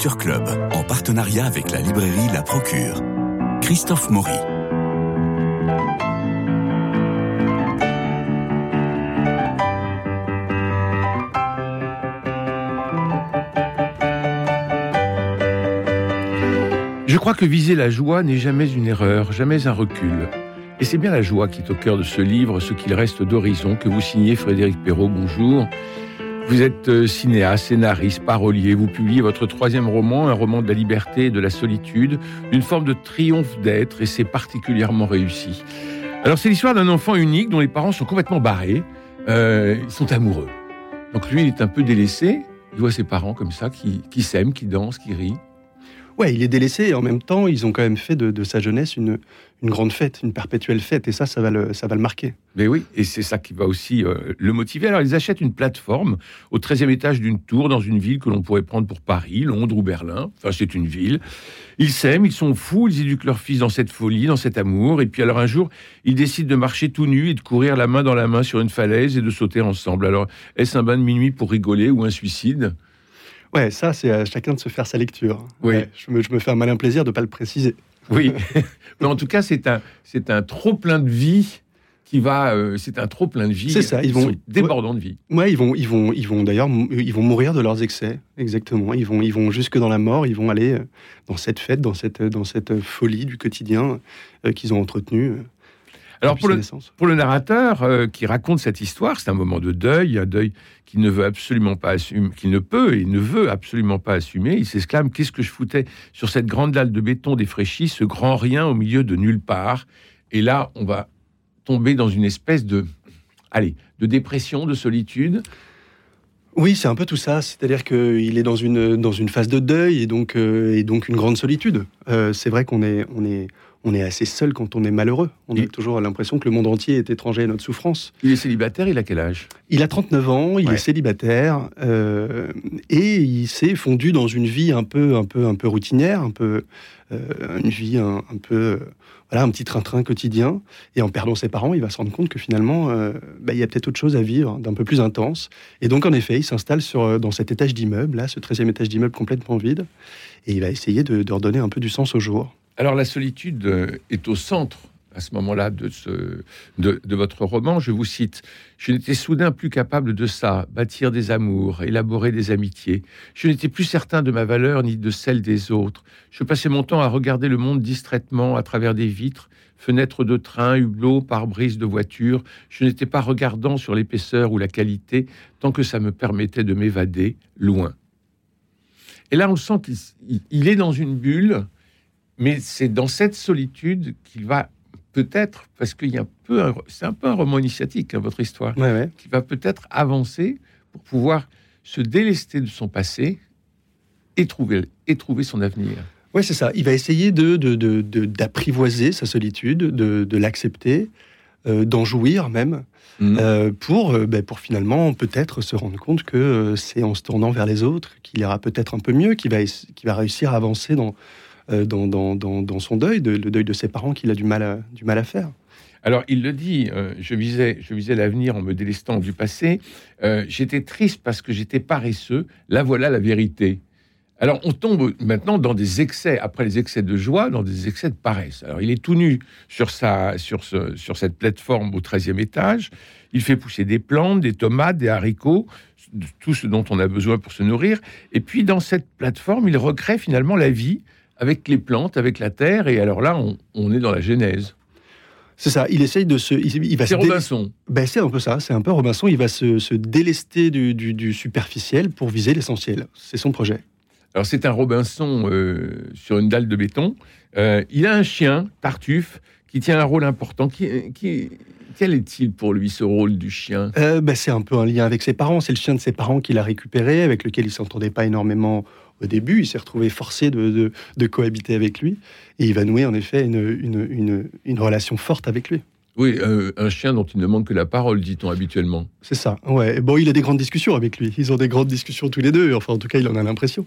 En partenariat avec la librairie La Procure. Christophe Maury. Je crois que viser la joie n'est jamais une erreur, jamais un recul. Et c'est bien la joie qui est au cœur de ce livre, ce qu'il reste d'horizon, que vous signez Frédéric Perrault. Bonjour. Vous êtes euh, cinéaste, scénariste, parolier. Vous publiez votre troisième roman, un roman de la liberté et de la solitude, d'une forme de triomphe d'être, et c'est particulièrement réussi. Alors c'est l'histoire d'un enfant unique dont les parents sont complètement barrés. Euh, ils sont amoureux. Donc lui, il est un peu délaissé. Il voit ses parents comme ça, qui, qui s'aiment, qui dansent, qui rient. Ouais, il est délaissé et en même temps, ils ont quand même fait de, sa jeunesse une, une, grande fête, une perpétuelle fête. Et ça, ça va le, ça va le marquer. Mais oui, et c'est ça qui va aussi euh, le motiver. Alors, ils achètent une plateforme au 13e étage d'une tour dans une ville que l'on pourrait prendre pour Paris, Londres ou Berlin. Enfin, c'est une ville. Ils s'aiment, ils sont fous, ils éduquent leur fils dans cette folie, dans cet amour. Et puis, alors, un jour, ils décident de marcher tout nus et de courir la main dans la main sur une falaise et de sauter ensemble. Alors, est-ce un bain de minuit pour rigoler ou un suicide? Ouais, ça, c'est à chacun de se faire sa lecture. Oui. Ouais, je, me, je, me, fais un malin plaisir de ne pas le préciser. Oui, mais en tout cas, c'est un, c'est un trop plein de vie qui va, euh, c'est un trop plein de vie. C'est ça, ils vont débordant de vie. Ouais, ils vont, ils vont, ils vont d'ailleurs, ils vont mourir de leurs excès, exactement. Ils vont, ils vont jusque dans la mort. Ils vont aller euh, dans cette fête, dans cette, dans cette folie du quotidien euh, qu'ils ont entretenue. Alors pour le, pour le, narrateur euh, qui raconte cette histoire, c'est un moment de deuil, un deuil qu'il ne veut absolument pas assumer, qu'il ne peut et ne veut absolument pas assumer. Il s'exclame qu'est-ce que je foutais sur cette grande dalle de béton défraîchie, ce grand rien au milieu de nulle part? Et là, on va tomber dans une espèce de, allez, de dépression, de solitude. Oui, c'est un peu tout ça. C'est-à-dire qu'il est dans une, dans une phase de deuil et donc, euh, et donc une grande solitude. Euh, c'est vrai qu'on est, on est, on est assez seul quand on est malheureux. On a toujours l'impression que le monde entier est étranger à notre souffrance. Il est célibataire, il a quel âge? Il a 39 ans, il ouais. est célibataire euh, et il s'est fondu dans une vie un peu, un peu, un peu routinière, un peu, euh, une vie un, un peu, euh, voilà, un petit train-train quotidien. Et en perdant ses parents, il va se rendre compte que finalement, bah, il y a peut-être autre chose à vivre, d'un peu plus intense. Et donc, en effet, il s'installe sur dans cet étage d'immeuble, là, ce 13e étage d'immeuble complètement vide, et il va essayer de, de redonner un peu du sens au jour. Alors la solitude euh, est au centre à ce moment-là de, ce, de, de, votre roman. Je vous cite Je n'étais soudain plus capable de ça, bâtir des amours, élaborer des amitiés. Je n'étais plus certain de ma valeur ni de celle des autres. Je passais mon temps à regarder le monde distraitement à travers des vitres, fenêtres de train, hublots, pare-brise de voiture. Je n'étais pas regardant sur l'épaisseur ou la qualité tant que ça me permettait de m'évader loin. Et là, on sent qu'il est dans une bulle mais c'est dans cette solitude qu'il va peut-être, parce qu'il y a un peu, c'est un peu un roman initiatique, hein, votre histoire, ouais, ouais. qui va peut-être avancer pour pouvoir se délester de son passé et trouver, et trouver son avenir. Oui, c'est ça. Il va essayer de, d'apprivoiser sa solitude, de, l'accepter, euh, d'en jouir même, mmh. euh, pour, euh, ben, pour finalement peut-être se rendre compte que c'est en se tournant vers les autres qu'il ira peut-être un peu mieux, qu'il va, qu'il va réussir à avancer dans, dans, dans, son deuil, de, le deuil de ses parents qu'il a du mal à, faire. Alors, il le dit, euh, je visais, l'avenir en me délestant du passé. Euh, j'étais triste parce que j'étais paresseux. Là, voilà la vérité. Alors, on tombe maintenant dans des excès, après les excès de joie, dans des excès de paresse. Alors, il est tout nu sur, sur cette plateforme au 13e étage. Il fait pousser des plantes, des tomates, des haricots, tout ce dont on a besoin pour se nourrir. Et puis, dans cette plateforme, il recrée finalement la vie avec les plantes, avec la terre, et alors là, on, on est dans la genèse. C'est ça, il essaye de se... Il, il va c'est Robinson. Ben, c'est un peu ça, c'est un peu Robinson, il va se, se délester du, du, du, superficiel pour viser l'essentiel. C'est son projet. Alors c'est un Robinson euh, sur une dalle de béton. Euh, il a un chien, Tartuffe, qui tient un rôle important. Qui, qui, quel est-il pour lui, ce rôle du chien? Euh, ben, C'est un peu un lien avec ses parents. C'est le chien de ses parents qu'il a récupéré, avec lequel il s'entendait pas énormément au début, il s'est retrouvé forcé de, de, de, cohabiter avec lui, et il va nouer en effet une, une, une, une relation forte avec lui. Oui, euh, un chien dont il ne manque que la parole, dit-on habituellement. C'est ça, ouais. Bon, il a des grandes discussions avec lui. Ils ont des grandes discussions tous les deux, enfin en tout cas, il en a l'impression.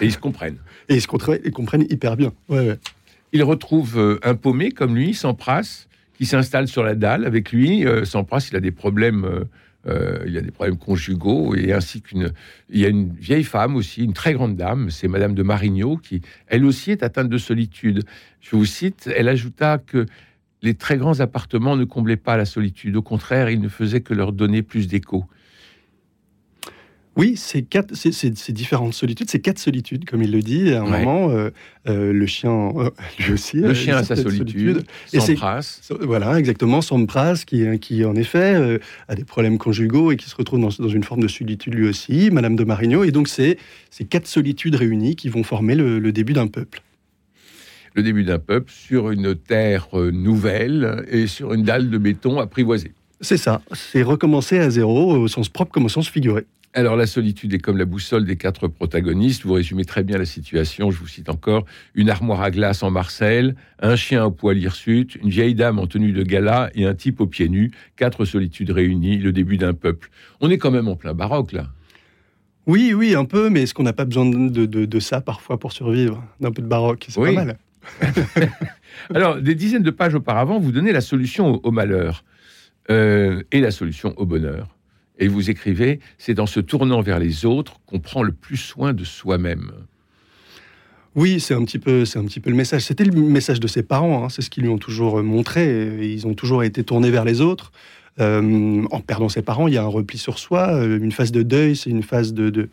Et ils se comprennent. Et ils se comprennent, ils comprennent hyper bien. Ouais, ouais. Il retrouve euh, un paumé comme lui, Sampras, qui s'installe sur la dalle avec lui. Euh, Sampras, il a des problèmes il y a des problèmes conjugaux, et ainsi qu'une... Il y a une vieille femme aussi, une très grande dame, c'est Madame de Marigno, qui, elle aussi, est atteinte de solitude. Je vous cite, elle ajouta que les très grands appartements ne comblaient pas la solitude. Au contraire, ils ne faisaient que leur donner plus d'écho. Oui, c'est quatre, c'est différentes solitudes, c'est quatre solitudes, comme il le dit. À un moment, euh, euh, le chien, euh, lui aussi, le chien a sa solitude, solitude. Sampras. Voilà, exactement, Sampras, qui, qui en effet a des problèmes conjugaux et qui se retrouve dans, dans, une forme de solitude lui aussi. Madame de Marigno, et donc c'est ces quatre solitudes réunies qui vont former le, début d'un peuple le début d'un peuple sur une terre nouvelle et sur une dalle de béton apprivoisée. C'est ça, c'est recommencer à zéro au sens propre comme au sens figuré. Alors la solitude est comme la boussole des quatre protagonistes. Vous résumez très bien la situation. Je vous cite encore une armoire à glace en Marseille, un chien au poil hirsute, une vieille dame en tenue de gala et un type aux pieds nus. Quatre solitudes réunies, le début d'un peuple. On est quand même en plein baroque là. Oui, oui, un peu, mais est-ce qu'on n'a pas besoin de, ça parfois pour survivre? D'un peu de baroque, c'est pas mal. Alors, des dizaines de pages auparavant, vous donnez la solution au, malheur euh, et la solution au bonheur. Et vous écrivez, c'est en se tournant vers les autres qu'on prend le plus soin de soi-même. Oui, c'est un petit peu, c'est un petit peu le message. C'était le message de ses parents. Hein. C'est ce qu'ils lui ont toujours montré. Ils ont toujours été tournés vers les autres. Euh, en perdant ses parents, il y a un repli sur soi, euh, une phase de deuil, c'est une phase de,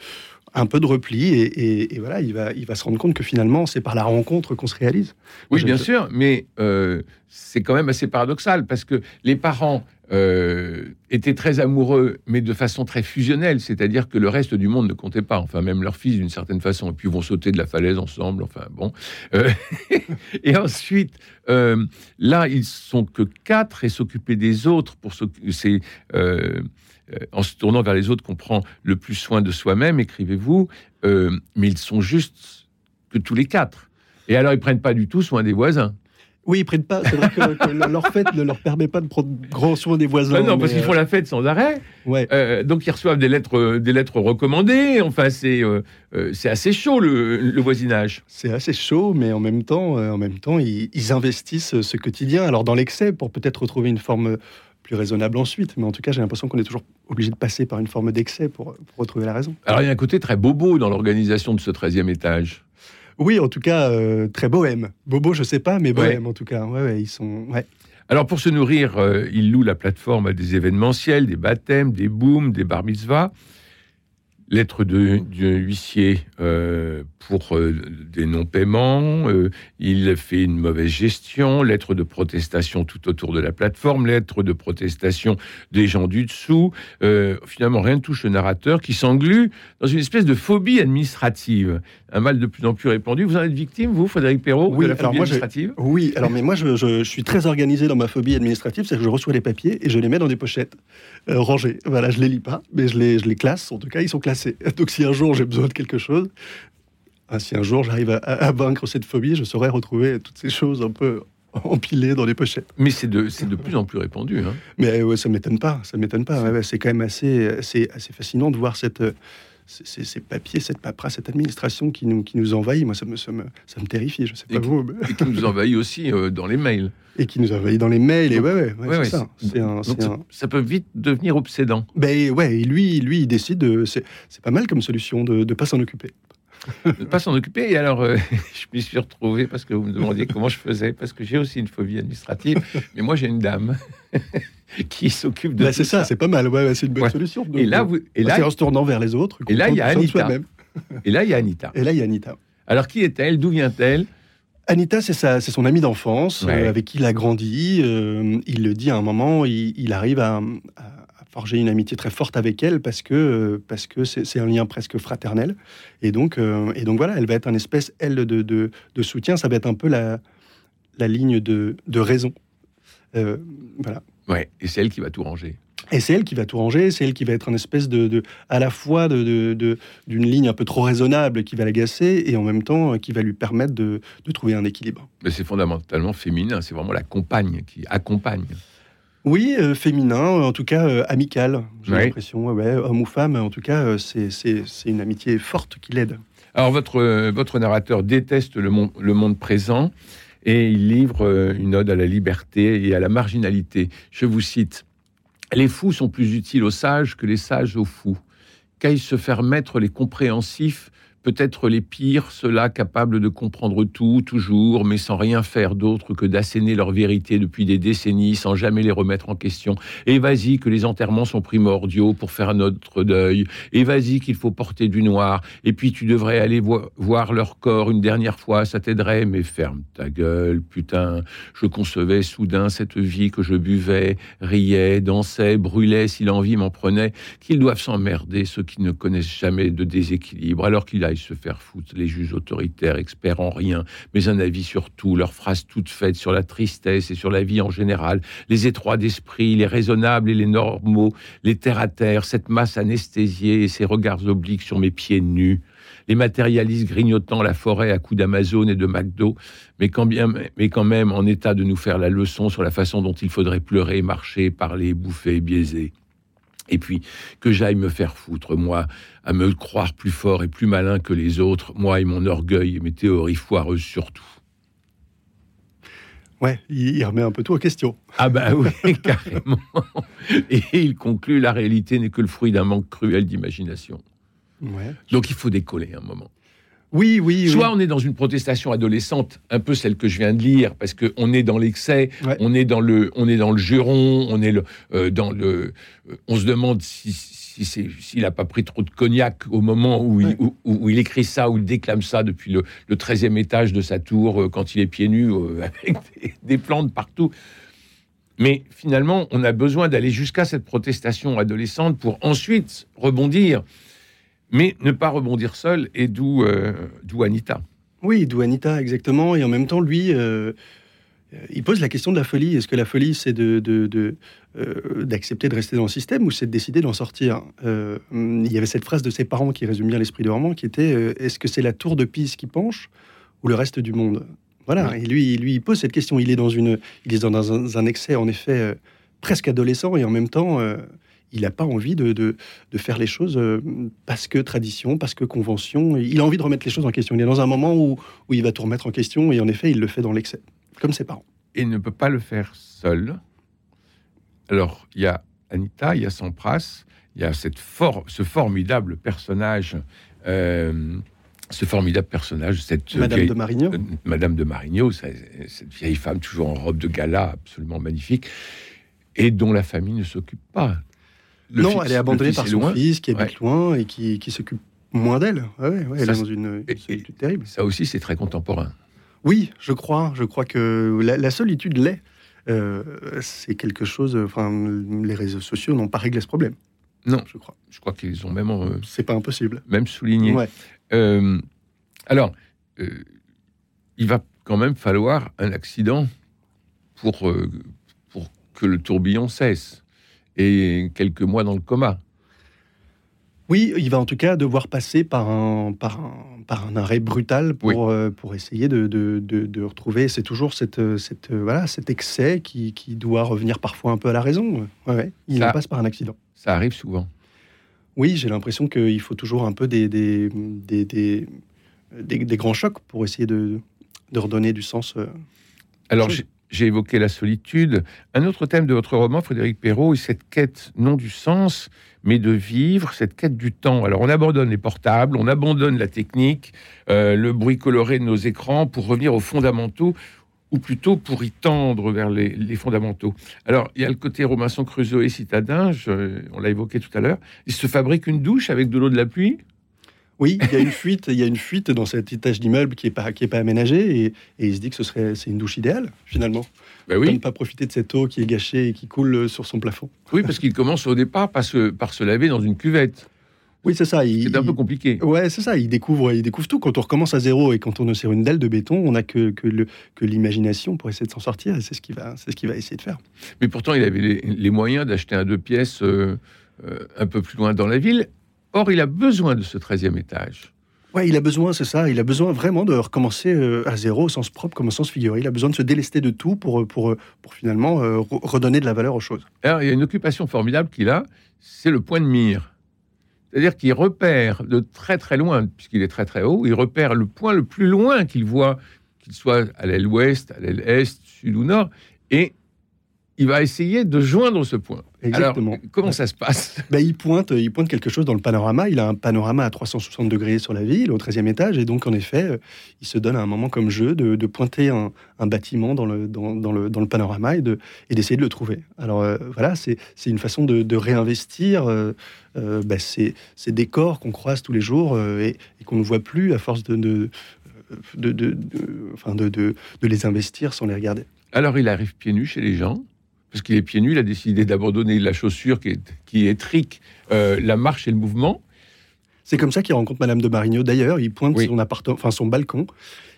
un peu de repli, et, voilà, il va, il va se rendre compte que finalement, c'est par la rencontre qu'on se réalise. Oui, bien sûr, mais euh, c'est quand même assez paradoxal parce que les parents euh, étaient très amoureux, mais de façon très fusionnelle, c'est-à-dire que le reste du monde ne comptait pas, enfin même leur fils d'une certaine façon, et puis vont sauter de la falaise ensemble, enfin bon. Euh, et ensuite, euh, là, ils sont que quatre et s'occuper des autres, pour c'est en se tournant vers les autres qu'on prend le plus soin de soi-même, écrivez-vous, mais ils sont juste que tous les quatre. Et alors, ils prennent pas du tout soin des voisins. Oui, ils prennent pas. C'est vrai que, leur fête ne leur permet pas de prendre grand soin des voisins. non, parce qu'ils font la fête sans arrêt. Ouais. Euh, donc ils reçoivent des lettres, des lettres recommandées. Enfin, c'est euh, euh, c'est assez chaud le, voisinage. C'est assez chaud, mais en même temps, en même temps, ils, investissent ce quotidien. Alors dans l'excès, pour peut-être retrouver une forme plus raisonnable ensuite. Mais en tout cas, j'ai l'impression qu'on est toujours obligé de passer par une forme d'excès pour, pour retrouver la raison. Alors il y a un côté très bobo dans l'organisation de ce 13e étage. Oui, en tout cas, euh, très bohème. Bobo, je sais pas, mais bohème en tout cas. Ouais, ils sont. Ouais. Alors pour se nourrir, euh, ils louent la plateforme à des événementiels, des baptêmes, des booms, des bar mitzvahs lettre de, huissier euh, pour euh, des non-paiements, euh, il fait une mauvaise gestion, lettre de protestation tout autour de la plateforme, lettre de protestation des gens du dessous. finalement, rien ne touche le narrateur qui s'englue dans une espèce de phobie administrative, un mal de plus en plus répandu. Vous en êtes victime, vous, Frédéric Perrault, oui, de la phobie administrative? Oui, alors mais moi, je, suis très organisé dans ma phobie administrative, c'est que je reçois les papiers et je les mets dans des pochettes rangées. Voilà, je les lis pas, mais je les, je les classe. En tout cas, ils sont classés Donc si un jour j'ai besoin de quelque chose, ah, si un jour j'arrive à, vaincre cette phobie, je saurais retrouver toutes ces choses un peu empilées dans les pochettes. Mais c'est de, de plus en plus répandu. Hein. Mais ouais, ça m'étonne pas, ça m'étonne pas. c'est quand même assez, assez, assez fascinant de voir cette ces, papiers, cette paperasse, cette administration qui nous, qui nous envahit, moi, ça me, ça me, ça me terrifie, je sais pas et vous. Et qui nous envahit aussi euh, dans les mails. Et qui nous envahit dans les mails, et ouais, ouais, ça. ça, peut vite devenir obsédant. Ben ouais, et lui, lui, il décide, de, c'est pas mal comme solution de ne pas s'en occuper ne pas s'en occuper. Et alors, euh, je m'y suis retrouvé parce que vous me demandiez comment je faisais, parce que j'ai aussi une phobie administrative. Mais moi, j'ai une dame qui s'occupe de. Bah, c'est ça, c'est pas mal. Ouais, c'est une bonne solution. et là, vous, et là, c'est en se tournant vers les autres. Et là, il y a Anita. et là, il y a Anita. Et là, il y a Anita. Alors, qui est-elle? D'où vient-elle? Anita, c'est son amie d'enfance euh, avec qui il a grandi. Euh, il le dit à un moment, il, arrive à forger une amitié très forte avec elle parce que euh, parce que c'est un lien presque fraternel. Et donc euh, et donc voilà elle va être un espèce elle de, de, soutien. Ça va être un peu la la ligne de, de raison. Euh, voilà. Ouais et c'est elle qui va tout ranger. Et c'est elle qui va tout ranger, c'est elle qui va être un espèce de, à la fois de, d'une ligne un peu trop raisonnable qui va l'agacer et en même temps qui va lui permettre de, trouver un équilibre. Mais c'est fondamentalement féminin, c'est vraiment la compagne qui accompagne. Oui, euh, féminin, en tout cas euh, amical, j'ai l'impression. Ouais, homme ou femme, en tout cas, euh, c'est une amitié forte qui l'aide. Alors, votre, votre narrateur déteste le monde, le monde présent et il livre une ode à la liberté et à la marginalité. Je vous cite Les fous sont plus utiles aux sages que les sages aux fous. Qu'aillent se faire mettre les compréhensifs peut-être les pires, ceux-là capables de comprendre tout, toujours, mais sans rien faire d'autre que d'asséner leur vérité depuis des décennies, sans jamais les remettre en question. Et vas-y que les enterrements sont primordiaux pour faire notre deuil. Et vas-y qu'il faut porter du noir. Et puis tu devrais aller voir leur corps une dernière fois, ça t'aiderait. Mais ferme ta gueule, putain. Je concevais soudain cette vie que je buvais, riais, dansais, brûlais, si l'envie m'en prenait, qu'ils doivent s'emmerder, ceux qui ne connaissent jamais de déséquilibre, alors qu'il a se faire foutre, les juges autoritaires, experts en rien, mais un avis sur tout, leurs phrases toutes faites sur la tristesse et sur la vie en général, les étroits d'esprit, les raisonnables et les normaux, les terre à terre, cette masse anesthésiée et ces regards obliques sur mes pieds nus. Les matérialistes grignotant la forêt à coups d'Amazon et de McDo, mais quand, bien, mais quand même en état de nous faire la leçon sur la façon dont il faudrait pleurer, marcher, parler, bouffer, biaiser et puis que j'aille me faire foutre, moi, à me croire plus fort et plus malin que les autres, moi et mon orgueil et mes théories foireuses surtout. Ouais, il remet un peu tout en question. Ah ben oui, carrément. Et il conclut, la réalité n'est que le fruit d'un manque cruel d'imagination. Ouais. Donc il faut décoller un moment. Oui, oui. Soit on est dans une protestation adolescente, un peu celle que je viens de lire, parce qu'on est dans l'excès, on est dans le, on est dans le juron, on est le, euh, dans le, euh, on se demande si, s'il n'a pas pris trop de cognac au moment où, il, où, il, écrit ça, où il déclame ça depuis le, le 13e étage de sa tour, euh, quand il est pieds nus, avec des, plantes partout. Mais finalement, on a besoin d'aller jusqu'à cette protestation adolescente pour ensuite rebondir mais ne pas rebondir seul, et d'où euh, Anita. Oui, d'où Anita, exactement. Et en même temps, lui, euh, il pose la question de la folie. Est-ce que la folie, c'est d'accepter de, de, euh, d'accepter de, rester dans le système ou c'est de décider d'en sortir? Il y avait cette phrase de ses parents qui résume bien l'esprit de Roman, qui était Est-ce que c'est la tour de Pise qui penche ou le reste du monde? Voilà. Et lui, lui, il pose cette question. Il est dans, une, il est dans un, un excès, en effet, presque adolescent, et en même temps il n'a pas envie de, faire les choses euh, parce que tradition, parce que convention. Il a envie de remettre les choses en question. Il est dans un moment où, il va tout remettre en question et en effet, il le fait dans l'excès, comme ses parents. Et il ne peut pas le faire seul. Alors, il y a Anita, il y a Sampras, il y a cette ce formidable personnage. Euh, ce formidable personnage, cette Madame de Marigno, euh, Madame de Marigno, cette vieille femme toujours en robe de gala, absolument magnifique, et dont la famille ne s'occupe pas non, elle est abandonnée par son fils qui habite loin et qui, s'occupe moins d'elle. Ouais, elle est dans une, solitude terrible. Ça aussi, c'est très contemporain. Oui, je crois. Je crois que la, solitude l'est. Euh, c'est quelque chose. Enfin, les réseaux sociaux n'ont pas réglé ce problème. Non, je crois. Je crois qu'ils ont même. Euh, c'est pas impossible. Même souligné. Euh, alors, il va quand même falloir un accident pour, pour que le tourbillon cesse et quelques mois dans le coma. Oui, il va en tout cas devoir passer par un, par un, par un arrêt brutal pour, euh, pour essayer de, de, de, retrouver. C'est toujours cette, cette, voilà, cet excès qui, qui, doit revenir parfois un peu à la raison. Ouais, Il en passe par un accident. Ça arrive souvent. Oui, j'ai l'impression qu'il faut toujours un peu des, des, des, des, des grands chocs pour essayer de, de redonner du sens. Euh, Alors, j'ai évoqué la solitude. Un autre thème de votre roman, Frédéric Perrault, est cette quête non du sens, mais de vivre, cette quête du temps. Alors on abandonne les portables, on abandonne la technique, euh, le bruit coloré de nos écrans pour revenir aux fondamentaux, ou plutôt pour y tendre vers les, fondamentaux. Alors, il y a le côté Robinson Crusoe et citadin, on l'a évoqué tout à l'heure. Il se fabrique une douche avec de l'eau de la pluie? Oui, il y a une fuite, il y a une fuite dans cet étage d'immeuble qui est pas qui est pas aménagé et, il se dit que ce serait c'est une douche idéale finalement. Ben oui. ne pas profiter de cette eau qui est gâchée et qui coule sur son plafond. Oui, parce qu'il commence au départ par se, par se laver dans une cuvette. Oui, c'est ça. C'est un peu compliqué. Ouais, c'est ça. Il découvre, il découvre tout. Quand on recommence à zéro et quand on est sur une dalle de béton, on n'a que, que, que l'imagination pour essayer de s'en sortir. Et c'est ce qu'il va, c'est ce qu'il va essayer de faire. Mais pourtant, il avait les, moyens d'acheter un deux pièces euh, euh, un peu plus loin dans la ville. Or, il a besoin de ce 13e étage. Ouais, il a besoin, c'est ça. Il a besoin vraiment de recommencer euh, à zéro au sens propre comme au sens figuré. Il a besoin de se délester de tout pour, euh, pour, euh, pour finalement redonner de la valeur aux choses. Alors, il y a une occupation formidable qu'il a, c'est le point de mire. C'est-à-dire qu'il repère de très très loin, puisqu'il est très très haut, il repère le point le plus loin qu'il voit, qu'il soit à l'aile ouest, à l'aile est, sud ou nord, et il va essayer de joindre ce point. Exactement. Alors, comment ça se passe? Ben, il, pointe, il pointe quelque chose dans le panorama. Il a un panorama à 360 degrés sur la ville, au 13e étage. Et donc, en effet, euh, il se donne à un moment comme jeu de, pointer un, bâtiment dans le, dans, le, dans le panorama et d'essayer de, le trouver. Alors, euh, voilà, c'est une façon de, réinvestir euh, ben, ces, décors qu'on croise tous les jours et, qu'on ne voit plus à force de, de, de, de, les investir sans les regarder. Alors, il arrive pieds nus chez les gens parce qu'il est pieds nus, il a décidé d'abandonner la chaussure qui est, qui est trique, euh, la marche et le mouvement. C'est comme ça qu'il rencontre Madame de Marigno. D'ailleurs, il pointe son, appartement, enfin, son balcon.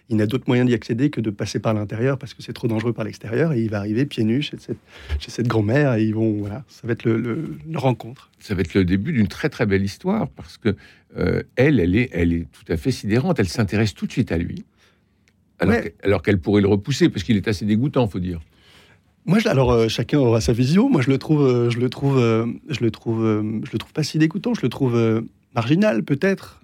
Il n'a d'autre moyen d'y accéder que de passer par l'intérieur parce que c'est trop dangereux par l'extérieur. Et il va arriver pieds nus chez cette, chez cette grand-mère et ils vont, voilà, ça va être le, rencontre. Ça va être le début d'une très très belle histoire parce que euh, elle, elle est, elle est tout à fait sidérante. Elle s'intéresse tout de suite à lui, alors qu'elle pourrait le repousser parce qu'il est assez dégoûtant, faut dire. Moi, alors euh, chacun aura sa vision. Moi, je le trouve, euh, je le trouve, euh, je le trouve, je le trouve pas si dégoûtant. Je le trouve marginal, peut-être,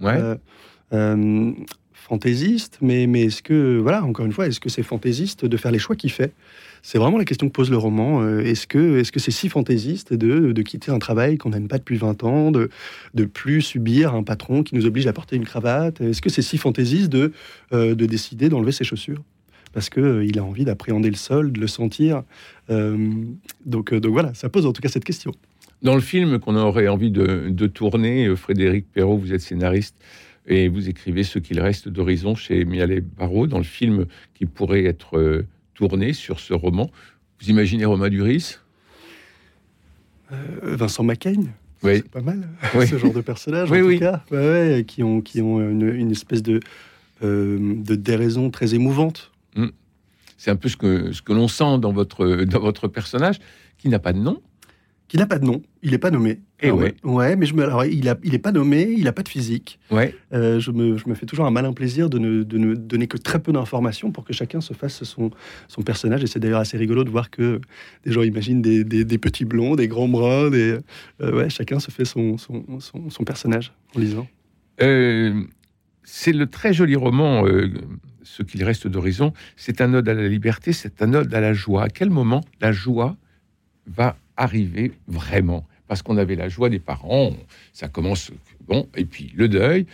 fantaisiste. Mais, mais est-ce que, voilà, encore une fois, est-ce que c'est fantaisiste de faire les choix qu'il fait? C'est vraiment la question que pose le roman. est-ce que, est-ce que c'est si fantaisiste de, de, quitter un travail qu'on n'aime pas depuis 20 ans, de, de plus subir un patron qui nous oblige à porter une cravate? Est-ce que c'est si fantaisiste de, de décider d'enlever ses chaussures? Parce qu'il euh, il a envie d'appréhender le sol, de le sentir. Euh, donc, euh, donc voilà, ça pose en tout cas cette question. Dans le film qu'on aurait envie de, tourner, Frédéric Perrault, vous êtes scénariste et vous écrivez Ce qu'il reste d'horizon chez Mialet Barrault. Dans le film qui pourrait être tourné sur ce roman, vous imaginez Romain Duris? Vincent Macaigne? Oui. C'est pas mal, ce genre de personnage, en tout cas, qui ont, qui ont une, espèce de, de déraison très émouvante. Hmm. C'est un peu ce que, ce que l'on sent dans votre, dans votre personnage, qui n'a pas de nom. Qui n'a pas de nom, il n'est pas nommé. Et eh ouais. ouais. mais je me, alors, il n'est il pas nommé, il n'a pas de physique. Ouais. Euh, je, me, je, me, fais toujours un malin plaisir de ne, de ne donner que très peu d'informations pour que chacun se fasse son, son personnage. Et c'est d'ailleurs assez rigolo de voir que des gens imaginent des, des, petits blonds, des grands bruns. Des, euh, ouais, chacun se fait son, son, son, personnage en lisant. Euh, c'est le très joli roman ce qu'il reste d'horizon, c'est un ode à la liberté, c'est un ode à la joie. À quel moment la joie va arriver vraiment? Parce qu'on avait la joie des parents, ça commence, bon, et puis le deuil,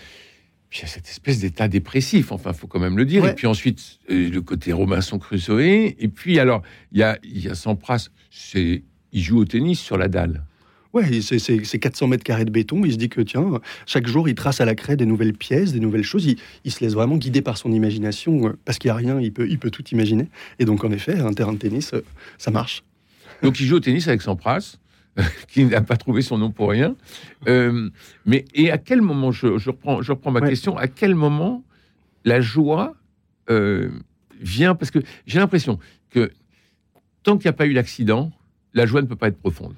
puis il y a cette espèce d'état dépressif, enfin, il faut quand même le dire. Et puis ensuite, euh, le côté Robinson Crusoe. Et puis, alors, il y a, il y a Sampras, il joue au tennis sur la dalle. Ouais, c'est 400 mètres carrés de béton. Il se dit que, tiens, chaque jour, il trace à la craie des nouvelles pièces, des nouvelles choses. Il, se laisse vraiment guider par son imagination, euh, parce qu'il n'y a rien, il peut, il peut tout imaginer. Et donc, en effet, un terrain de tennis, euh, ça marche. Donc, il joue au tennis avec Sampras, qui n'a pas trouvé son nom pour rien. Euh, mais, et à quel moment, je, reprends, je reprends ma question, à quel moment la joie vient? Parce que j'ai l'impression que tant qu'il n'y a pas eu l'accident, la joie ne peut pas être profonde.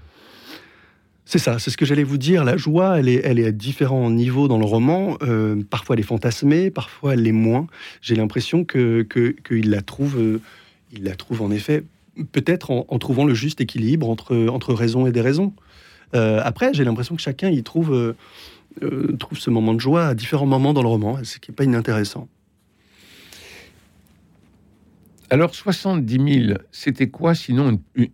C'est ça, c'est ce que j'allais vous dire. La joie, elle est, elle est à différents niveaux dans le roman. Euh, parfois, elle est fantasmée, parfois, elle l'est moins. J'ai l'impression que qu'il la trouve, euh, il la trouve en effet, peut-être en, trouvant le juste équilibre entre entre raison et déraison. Euh, après, j'ai l'impression que chacun y trouve trouve ce moment de joie à différents moments dans le roman, ce qui n'est pas inintéressant. Alors, 70 000, c'était quoi sinon une,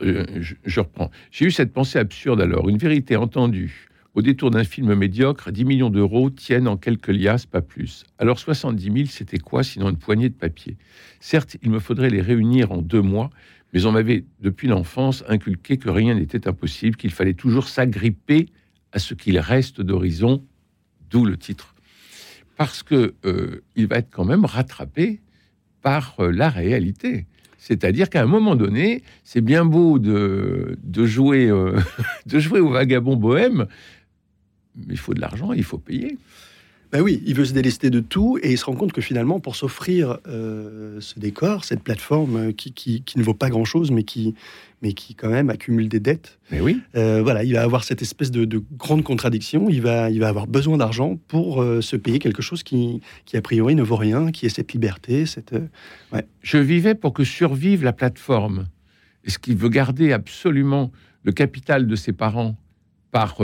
euh, je, reprends. J'ai eu cette pensée absurde alors, une vérité entendue. Au détour d'un film médiocre, 10 millions d'euros tiennent en quelques liasses, pas plus. Alors 70 000, c'était quoi sinon une poignée de papier Certes, il me faudrait les réunir en deux mois, mais on m'avait depuis l'enfance inculqué que rien n'était impossible, qu'il fallait toujours s'agripper à ce qu'il reste d'horizon, d'où le titre. Parce que euh, il va être quand même rattrapé par euh, la réalité. C'est-à-dire qu'à un moment donné, c'est bien beau de, jouer, euh, de jouer au vagabond bohème, mais il faut de l'argent, il faut payer. Ben oui, il veut se délester de tout et il se rend compte que finalement, pour s'offrir euh, ce décor, cette plateforme euh, qui, ne vaut pas grand-chose, mais qui, mais qui quand même accumule des dettes. Mais oui. Euh, voilà, il va avoir cette espèce de, grande contradiction. Il va, il va avoir besoin d'argent pour se payer quelque chose qui, qui, a priori, ne vaut rien, qui est cette liberté. Cette, Je vivais pour que survive la plateforme. Est-ce qu'il veut garder absolument le capital de ses parents par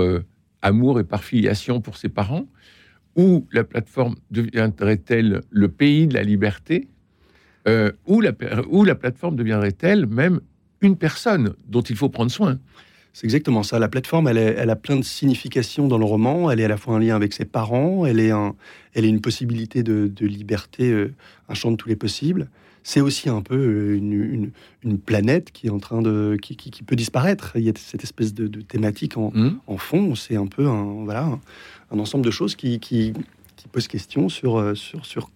amour et par filiation pour ses parents? Où la plateforme deviendrait-elle le pays de la liberté euh, ou, la, la plateforme deviendrait-elle même une personne dont il faut prendre soin? C'est exactement ça. La plateforme, elle, a plein de significations dans le roman. Elle est à la fois un lien avec ses parents, elle est, un, elle est une possibilité de, liberté, euh, un champ de tous les possibles. C'est aussi un peu euh, une, planète qui est en train de, qui, peut disparaître. Il y a cette espèce de, thématique mmh. en, fond. C'est un peu un, voilà, un, ensemble de choses qui, qui, posent question sur, euh, sur, sur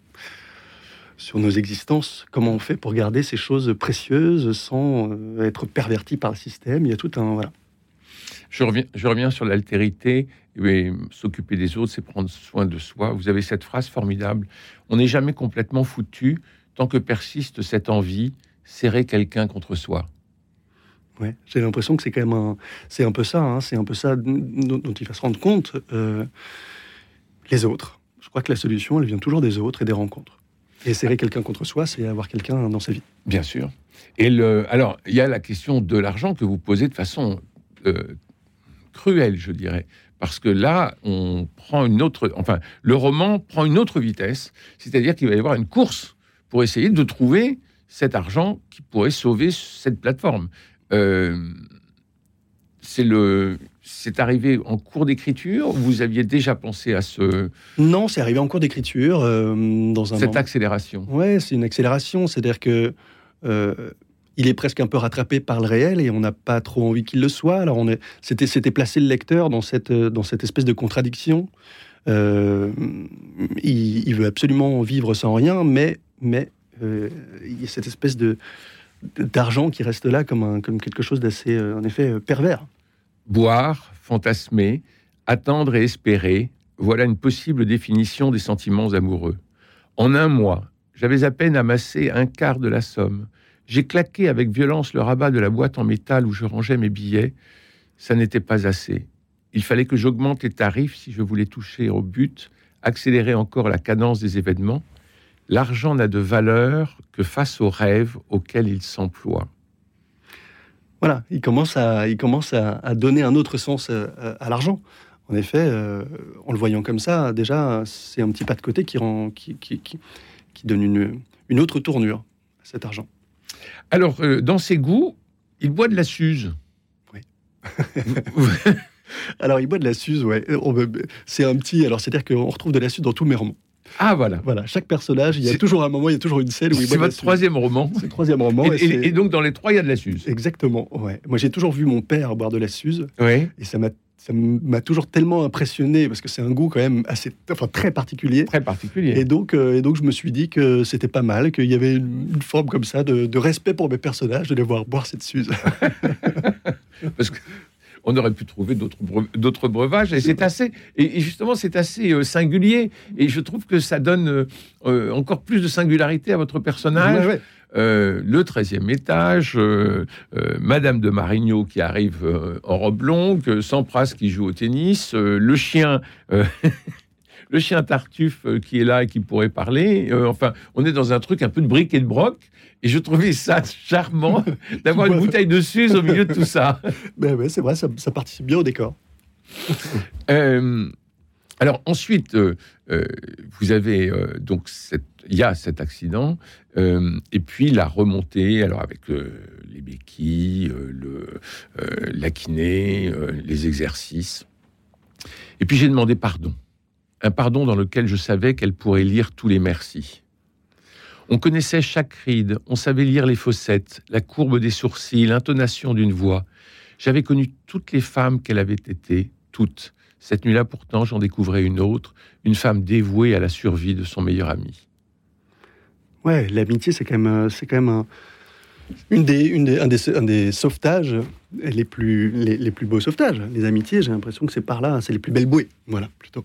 sur nos existences. Comment on fait pour garder ces choses précieuses sans être perverti par le système? Il y a tout un voilà. Je reviens, je reviens sur l'altérité. S'occuper des autres, c'est prendre soin de soi. Vous avez cette phrase formidable. On n'est jamais complètement foutu tant que persiste cette envie, serrer quelqu'un contre soi. Ouais, j'ai l'impression que c'est quand même un, c'est un peu ça, hein. c'est un peu ça dont, il va se rendre compte. Euh, les autres. Je crois que la solution, elle vient toujours des autres et des rencontres. Et serrer quelqu'un contre soi, c'est avoir quelqu'un dans sa vie. Bien sûr. Et le, alors, il y a la question de l'argent que vous posez de façon euh, cruel, je dirais. Parce que là, on prend une autre. Enfin, le roman prend une autre vitesse. C'est-à-dire qu'il va y avoir une course pour essayer de trouver cet argent qui pourrait sauver cette plateforme. Euh, c'est le. C'est arrivé en cours d'écriture Vous aviez déjà pensé à ce... Non, c'est arrivé en cours d'écriture. Euh, dans un Cette accélération? Ouais, c'est une accélération. C'est-à-dire que euh, il est presque un peu rattrapé par le réel et on n'a pas trop envie qu'il le soit. Alors on est, c'était, c'était placer le lecteur dans cette, dans cette espèce de contradiction. Euh, il, veut absolument vivre sans rien, mais, mais euh, il y a cette espèce de d'argent qui reste là comme, un, comme quelque chose d'assez, euh, en effet, pervers. Boire, fantasmer, attendre et espérer, voilà une possible définition des sentiments amoureux. En un mois, j'avais à peine amassé un quart de la somme. J'ai claqué avec violence le rabat de la boîte en métal où je rangeais mes billets. Ça n'était pas assez. Il fallait que j'augmente les tarifs si je voulais toucher au but, accélérer encore la cadence des événements. L'argent n'a de valeur que face aux rêves auxquels il s'emploie. Voilà, il commence à, il commence à, donner un autre sens euh, à, l'argent. En effet, euh, en le voyant comme ça, déjà, c'est un petit pas de côté qui, rend, qui, qui, qui, qui donne une, une autre tournure à cet argent. Alors, euh, dans ses goûts, il boit de la suze. Oui. alors, il boit de la suze, ouais. C'est un petit. Alors, c'est-à-dire qu'on retrouve de la suze dans tous mes romans. Ah voilà. Voilà, chaque personnage, il y a toujours un moment, il y a toujours une scène où il C'est votre troisième roman. C'est le troisième roman. Et, donc dans les trois, il y a de la suze. Exactement. Ouais. Moi, j'ai toujours vu mon père boire de la suze. Oui. Et ça m'a ça m'a toujours tellement impressionné parce que c'est un goût quand même assez, enfin très particulier. Très particulier. Et donc, euh, et donc je me suis dit que c'était pas mal, qu'il y avait une, forme comme ça de, respect pour mes personnages, de les voir boire cette suze. parce que on aurait pu trouver d'autres breuvages. Et c'est assez, et justement, c'est assez euh, singulier. Et je trouve que ça donne euh, encore plus de singularité à votre personnage. Euh, le 13e étage, Madame de Marigno qui arrive en robe longue, Sampras qui joue au tennis, le chien. le chien Tartuffe qui est là et qui pourrait parler. enfin, on est dans un truc un peu de brique et de broc. Et je trouvais ça charmant d'avoir une bouteille de Suze au milieu de tout ça. Ben ouais, c'est vrai, ça, participe bien au décor. Euh, alors ensuite, euh, euh, vous avez donc il y a cet accident et puis la remontée, alors avec les béquilles, le, la kiné, les exercices. Et puis j'ai demandé pardon, un pardon dans lequel je savais qu'elle pourrait lire tous les merci. On connaissait chaque ride, on savait lire les fossettes, la courbe des sourcils, l'intonation d'une voix. J'avais connu toutes les femmes qu'elle avait été, toutes. Cette nuit-là, pourtant, j'en découvrais une autre, une femme dévouée à la survie de son meilleur ami. Ouais, l'amitié, c'est quand même, euh, c'est quand même un, une des, une des, un, des, sauvetages les plus, les, plus beaux sauvetages. Les amitiés, j'ai l'impression que c'est par là, c'est les plus belles bouées. Voilà, plutôt.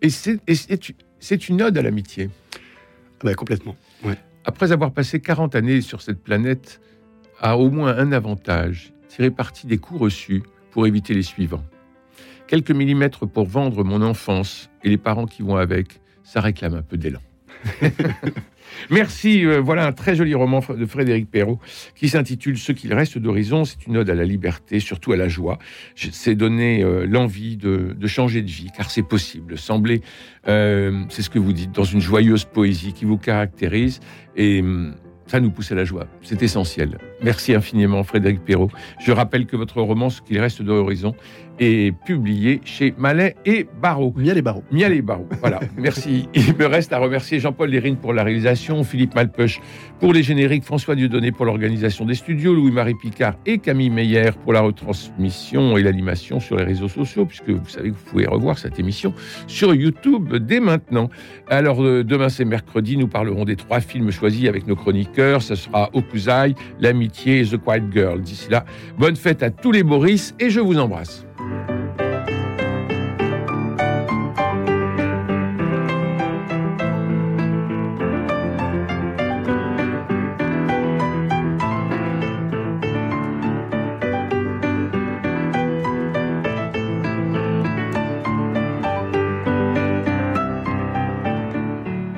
et c'est une ode à l'amitié. Complètement. Après avoir passé 40 années sur cette planète, a au moins un avantage, tirer parti des coups reçus pour éviter les suivants. Quelques millimètres pour vendre mon enfance et les parents qui vont avec, ça réclame un peu d'élan. Merci. Euh, voilà un très joli roman de Frédéric Perrault qui s'intitule Ce qu'il reste d'horizon. C'est une ode à la liberté, surtout à la joie. C'est donner euh, l'envie de, changer de vie, car c'est possible. Sembler, euh, c'est ce que vous dites, dans une joyeuse poésie qui vous caractérise. Et hum, ça nous pousse à la joie. C'est essentiel. Merci infiniment, Frédéric Perrault. Je rappelle que votre roman, Ce qu'il reste de est publié chez Malais et Barreau. Miel et Barreau. Miel et Barreau. Voilà. Merci. Il me reste à remercier Jean-Paul Lérine pour la réalisation, Philippe Malpeuch pour les génériques, François Dieudonné pour l'organisation des studios, Louis-Marie Picard et Camille Meyer pour la retransmission et l'animation sur les réseaux sociaux, puisque vous savez que vous pouvez revoir cette émission sur YouTube dès maintenant. Alors, euh, demain, c'est mercredi. Nous parlerons des trois films choisis avec nos chroniqueurs. Ce sera Okuzai, L'amitié et The Quiet Girl. D'ici là, bonne fête à tous les Boris et je vous embrasse. Mm-hmm.